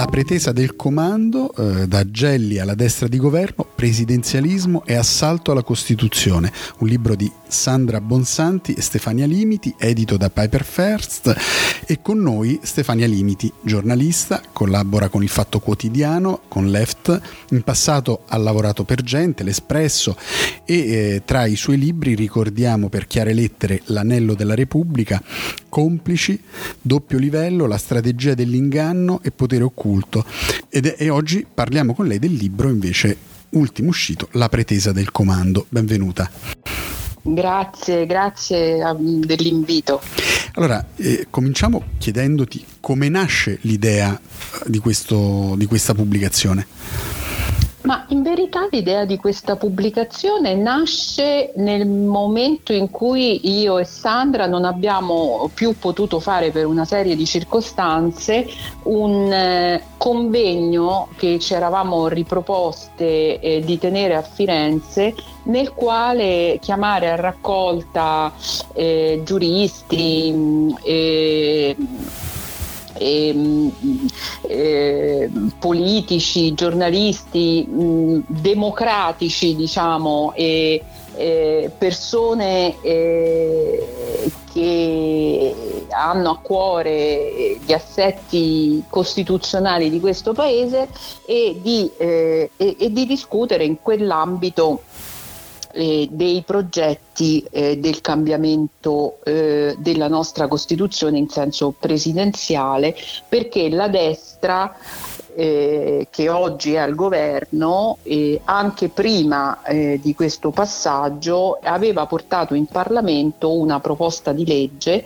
La pretesa del comando eh, da Gelli alla destra di governo, presidenzialismo e assalto alla Costituzione, un libro di Sandra Bonsanti e Stefania Limiti, edito da Piper First. E con noi Stefania Limiti, giornalista, collabora con il Fatto Quotidiano, con Left, in passato ha lavorato per Gente, l'Espresso e eh, tra i suoi libri ricordiamo per chiare lettere L'anello della Repubblica, Complici, Doppio livello, La strategia dell'inganno e Potere occulto. Ed, e oggi parliamo con lei del libro invece ultimo uscito, La pretesa del comando. Benvenuta. Grazie, grazie dell'invito. Allora, eh, cominciamo chiedendoti come nasce l'idea di, questo, di questa pubblicazione. Ma in verità l'idea di questa pubblicazione nasce nel momento in cui io e Sandra non abbiamo più potuto fare per una serie di circostanze un eh, convegno che ci eravamo riproposte eh, di tenere a Firenze nel quale chiamare a raccolta eh, giuristi, eh, eh, eh, politici, giornalisti mh, democratici, diciamo, e eh, persone eh, che hanno a cuore gli assetti costituzionali di questo paese e di, eh, e, e di discutere in quell'ambito eh, dei progetti eh, del cambiamento eh, della nostra Costituzione in senso presidenziale, perché la destra eh, che oggi è al governo, eh, anche prima eh, di questo passaggio aveva portato in Parlamento una proposta di legge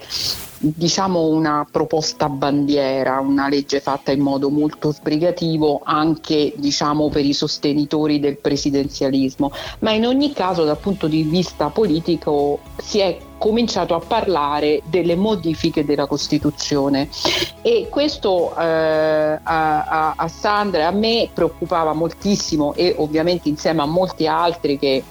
diciamo una proposta bandiera, una legge fatta in modo molto sbrigativo anche diciamo, per i sostenitori del presidenzialismo, ma in ogni caso dal punto di vista politico si è cominciato a parlare delle modifiche della Costituzione. E questo eh, a, a, a Sandra e a me preoccupava moltissimo e ovviamente insieme a molti altri che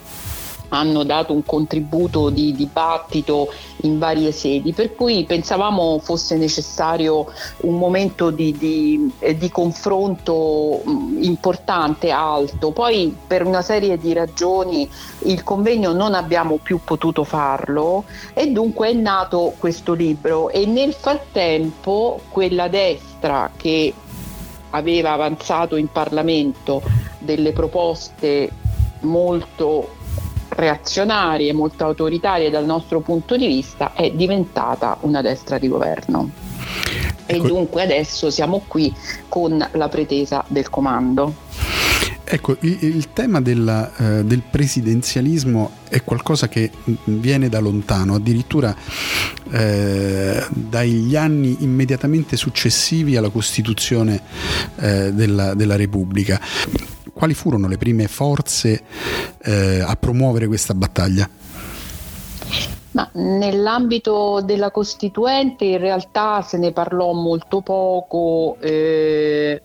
hanno dato un contributo di dibattito in varie sedi, per cui pensavamo fosse necessario un momento di, di, eh, di confronto mm, importante, alto. Poi per una serie di ragioni il convegno non abbiamo più potuto farlo e dunque è nato questo libro e nel frattempo quella destra che aveva avanzato in Parlamento delle proposte molto reazionarie, molto autoritarie dal nostro punto di vista, è diventata una destra di governo. Ecco. E dunque adesso siamo qui con la pretesa del comando. Ecco, il, il tema della, eh, del presidenzialismo è qualcosa che viene da lontano, addirittura eh, dagli anni immediatamente successivi alla Costituzione eh, della, della Repubblica quali furono le prime forze eh, a promuovere questa battaglia? Ma nell'ambito della Costituente in realtà se ne parlò molto poco. Eh,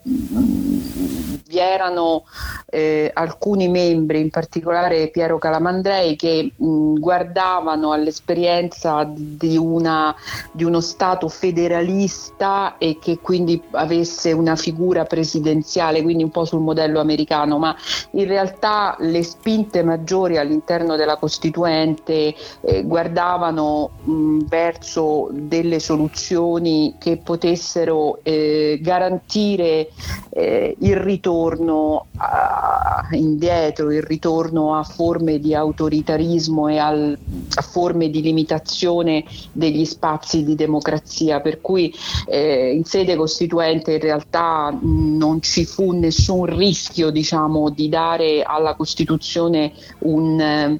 vi erano eh, alcuni membri, in particolare Piero Calamandrei, che mh, guardavano all'esperienza di, una, di uno Stato federalista e che quindi avesse una figura presidenziale, quindi un po' sul modello americano, ma in realtà le spinte maggiori all'interno della Costituente eh, guardavano mh, verso delle soluzioni che potessero eh, garantire eh, il ritorno a, indietro, il ritorno a forme di autoritarismo e al, a forme di limitazione degli spazi di democrazia, per cui eh, in sede costituente in realtà non ci fu nessun rischio diciamo, di dare alla Costituzione un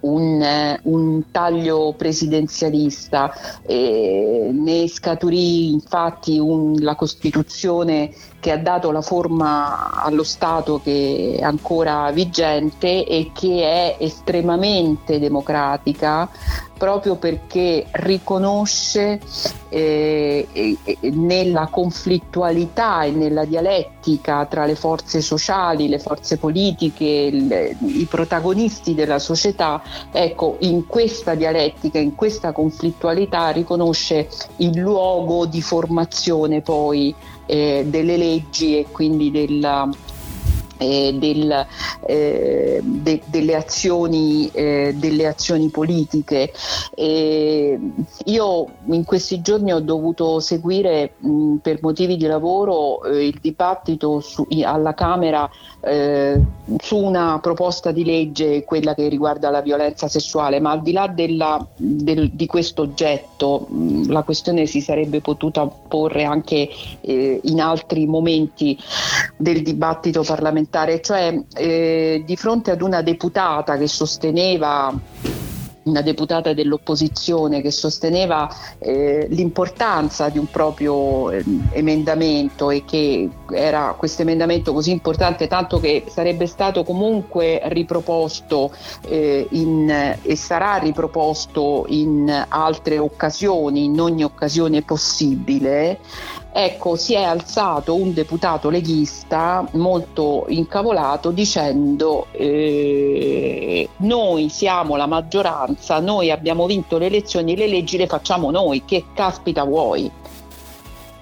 un, eh, un taglio presidenzialista, eh, ne scaturì infatti un, la Costituzione che ha dato la forma allo Stato che è ancora vigente e che è estremamente democratica proprio perché riconosce eh, nella conflittualità e nella dialettica tra le forze sociali, le forze politiche, il, i protagonisti della società, ecco, in questa dialettica, in questa conflittualità riconosce il luogo di formazione poi eh, delle leggi e quindi della eh, del, eh, de, delle, azioni, eh, delle, azioni, politiche. io in questi giorni ho dovuto seguire mh, per motivi di lavoro eh, il dibattito su, alla Camera eh, su una proposta di legge, quella che riguarda la violenza sessuale, ma al di là della, del, di questo oggetto mh, la questione si sarebbe potuta porre anche eh, in altri momenti del dibattito parlamentare parlamentare, cioè eh, di fronte ad una deputata che sosteneva una deputata dell'opposizione che sosteneva eh, l'importanza di un proprio eh, emendamento e che era questo emendamento così importante tanto che sarebbe stato comunque riproposto eh, in, e sarà riproposto in altre occasioni, in ogni occasione possibile, ecco, si è alzato un deputato leghista molto incavolato dicendo eh, noi siamo la maggioranza, noi abbiamo vinto le elezioni, le leggi le facciamo noi, che caspita vuoi?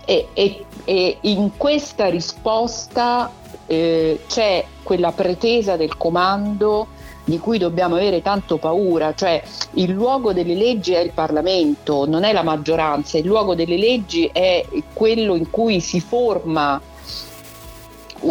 E, e, e in questa risposta eh, c'è quella pretesa del comando di cui dobbiamo avere tanto paura, cioè il luogo delle leggi è il Parlamento, non è la maggioranza, il luogo delle leggi è quello in cui si forma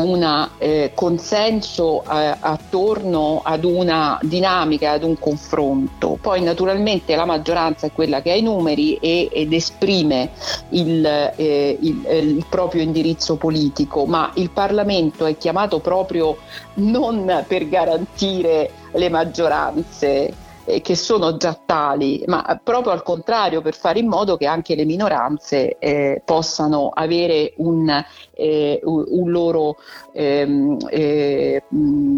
un eh, consenso eh, attorno ad una dinamica, ad un confronto. Poi naturalmente la maggioranza è quella che ha i numeri e, ed esprime il, eh, il, eh, il proprio indirizzo politico, ma il Parlamento è chiamato proprio non per garantire le maggioranze eh, che sono già tali, ma proprio al contrario per fare in modo che anche le minoranze eh, possano avere un, eh, un loro, ehm, eh,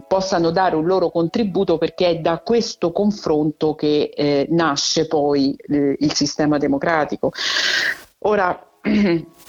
possano dare un loro contributo perché è da questo confronto che eh, nasce poi eh, il sistema democratico. Ora,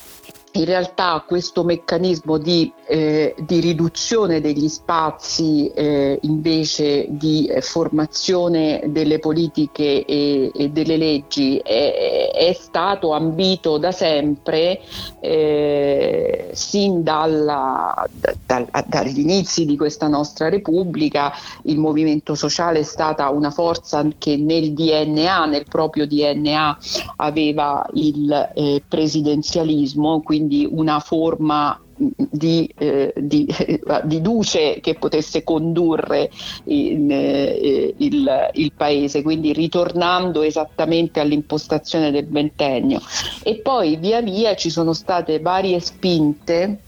in realtà questo meccanismo di, eh, di riduzione degli spazi eh, invece di eh, formazione delle politiche e, e delle leggi è, è, stato ambito da sempre eh, sin dalla, da, da, dagli inizi di questa nostra Repubblica. Il movimento sociale è stata una forza che nel DNA, nel proprio DNA, aveva il eh, presidenzialismo. Quindi quindi una forma di, eh, di, di, duce che potesse condurre in, eh, il, il, paese, quindi ritornando esattamente all'impostazione del ventennio. E poi via via ci sono state varie spinte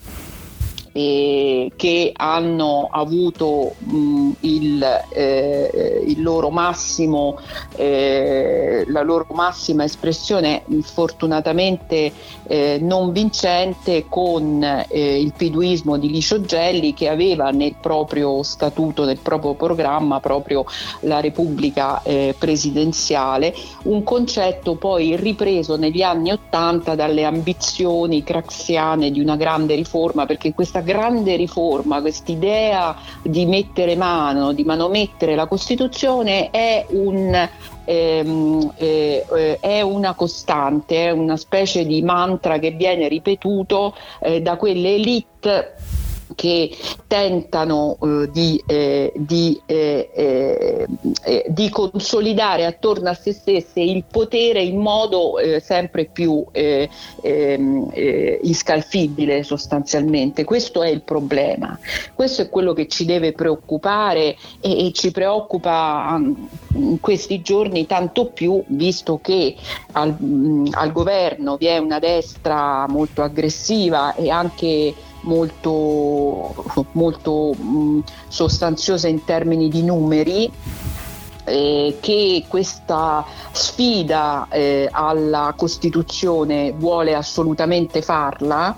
eh, che hanno avuto mh, il, eh, il, loro massimo, eh, la loro massima espressione fortunatamente eh, non vincente con eh, il piduismo di Licio Gelli che aveva nel proprio statuto, nel proprio programma proprio la Repubblica eh, presidenziale, un concetto poi ripreso negli anni Ottanta dalle ambizioni craxiane di una grande riforma perché questa grande riforma, quest'idea di mettere mano, di manomettere la Costituzione è un ehm, eh, eh, è una costante, è una specie di mantra che viene ripetuto eh, da quelle elite che tentano eh, di, eh, di, eh, eh, eh di, consolidare attorno a se stesse il potere in modo eh, sempre più ehm, inscalfibile sostanzialmente. Questo è il problema, questo è quello che ci deve preoccupare e, e ci preoccupa in questi giorni tanto più visto che al, mh, al governo vi è una destra molto aggressiva e anche molto, molto mh, sostanziosa in termini di numeri. Eh, che questa sfida eh, alla Costituzione vuole assolutamente farla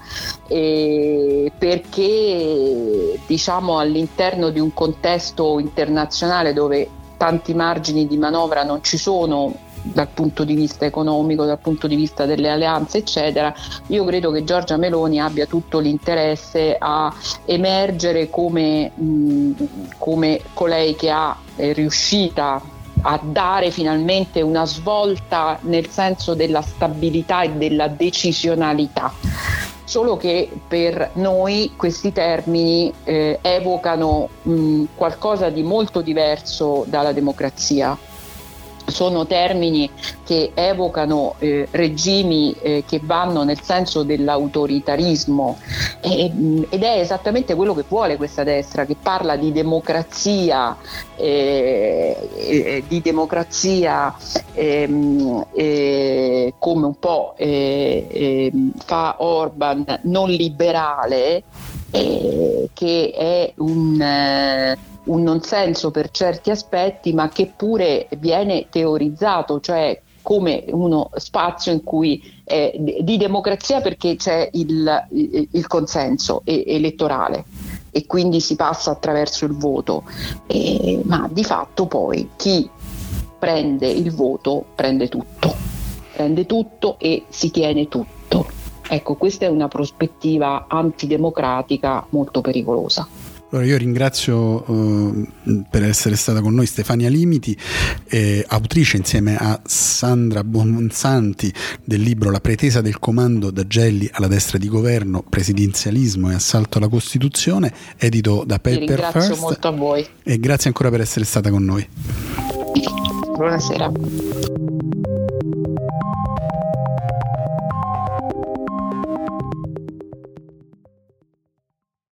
eh, perché diciamo all'interno di un contesto internazionale dove tanti margini di manovra non ci sono dal punto di vista economico, dal punto di vista delle alleanze, eccetera, io credo che Giorgia Meloni abbia tutto l'interesse a emergere come, come colei che ha, è riuscita a dare finalmente una svolta nel senso della stabilità e della decisionalità. Solo che per noi questi termini eh, evocano mh, qualcosa di molto diverso dalla democrazia sono termini che evocano eh, regimi eh, che vanno nel senso dell'autoritarismo. E, ed è esattamente quello che vuole questa destra che parla di democrazia eh, di democrazia ehm, eh, come un po' eh, ehm, fa Orban non liberale eh, che è un un non senso per certi aspetti, ma che pure viene teorizzato, cioè come uno spazio in cui eh, di democrazia perché c'è il, il consenso elettorale e quindi si passa attraverso il voto, eh, ma di fatto poi chi prende il voto prende tutto, prende tutto e si tiene tutto. Ecco, questa è una prospettiva antidemocratica molto pericolosa. Allora io ringrazio eh, per essere stata con noi Stefania Limiti, eh, autrice insieme a Sandra Bonsanti del libro La pretesa del comando da Gelli alla destra di governo, presidenzialismo e assalto alla Costituzione, edito da Paper First. molto a voi. E grazie ancora per essere stata con noi. Buonasera.